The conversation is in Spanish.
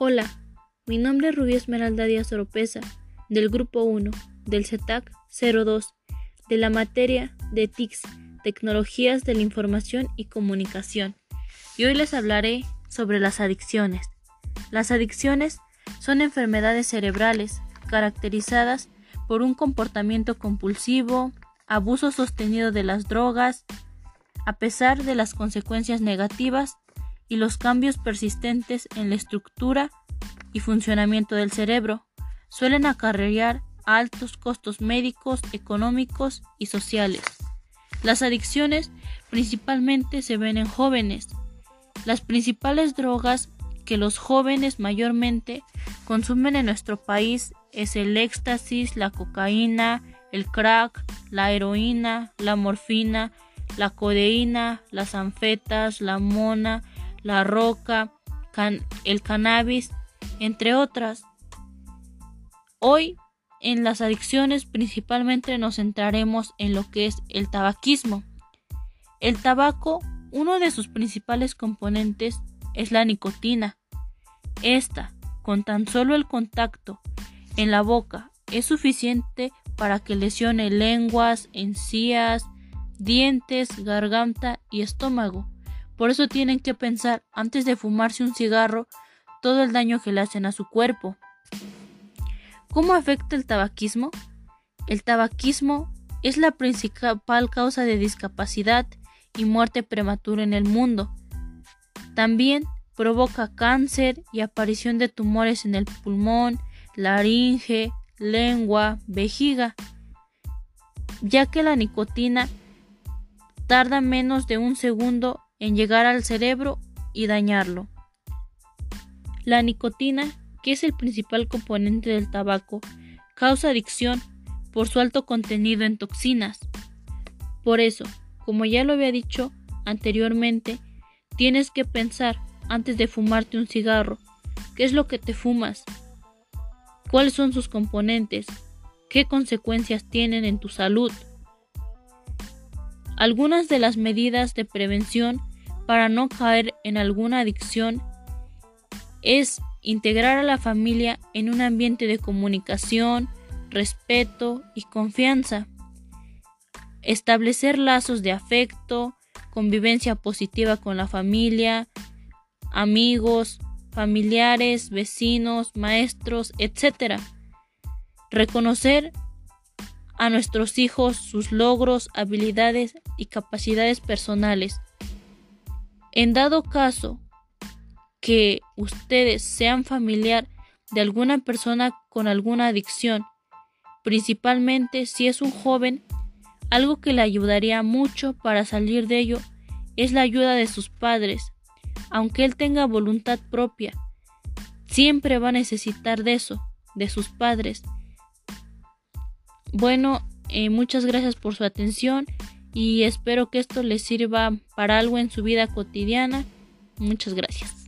Hola, mi nombre es Rubí Esmeralda Díaz Oropesa, del Grupo 1, del CETAC 02, de la materia de TICS, Tecnologías de la Información y Comunicación. Y hoy les hablaré sobre las adicciones. Las adicciones son enfermedades cerebrales caracterizadas por un comportamiento compulsivo, abuso sostenido de las drogas, a pesar de las consecuencias negativas y los cambios persistentes en la estructura y funcionamiento del cerebro suelen acarrear altos costos médicos, económicos y sociales. Las adicciones principalmente se ven en jóvenes. Las principales drogas que los jóvenes mayormente consumen en nuestro país es el éxtasis, la cocaína, el crack, la heroína, la morfina, la codeína, las anfetas, la mona, la roca, el cannabis, entre otras. Hoy en las adicciones principalmente nos centraremos en lo que es el tabaquismo. El tabaco, uno de sus principales componentes es la nicotina. Esta, con tan solo el contacto en la boca, es suficiente para que lesione lenguas, encías, dientes, garganta y estómago. Por eso tienen que pensar antes de fumarse un cigarro todo el daño que le hacen a su cuerpo. ¿Cómo afecta el tabaquismo? El tabaquismo es la principal causa de discapacidad y muerte prematura en el mundo. También provoca cáncer y aparición de tumores en el pulmón, laringe, lengua, vejiga, ya que la nicotina tarda menos de un segundo en llegar al cerebro y dañarlo. La nicotina, que es el principal componente del tabaco, causa adicción por su alto contenido en toxinas. Por eso, como ya lo había dicho anteriormente, tienes que pensar antes de fumarte un cigarro, qué es lo que te fumas, cuáles son sus componentes, qué consecuencias tienen en tu salud. Algunas de las medidas de prevención para no caer en alguna adicción es integrar a la familia en un ambiente de comunicación, respeto y confianza, establecer lazos de afecto, convivencia positiva con la familia, amigos, familiares, vecinos, maestros, etc. Reconocer a nuestros hijos sus logros, habilidades y capacidades personales. En dado caso que ustedes sean familiar de alguna persona con alguna adicción, principalmente si es un joven, algo que le ayudaría mucho para salir de ello es la ayuda de sus padres, aunque él tenga voluntad propia. Siempre va a necesitar de eso, de sus padres. Bueno, eh, muchas gracias por su atención y espero que esto les sirva para algo en su vida cotidiana. Muchas gracias.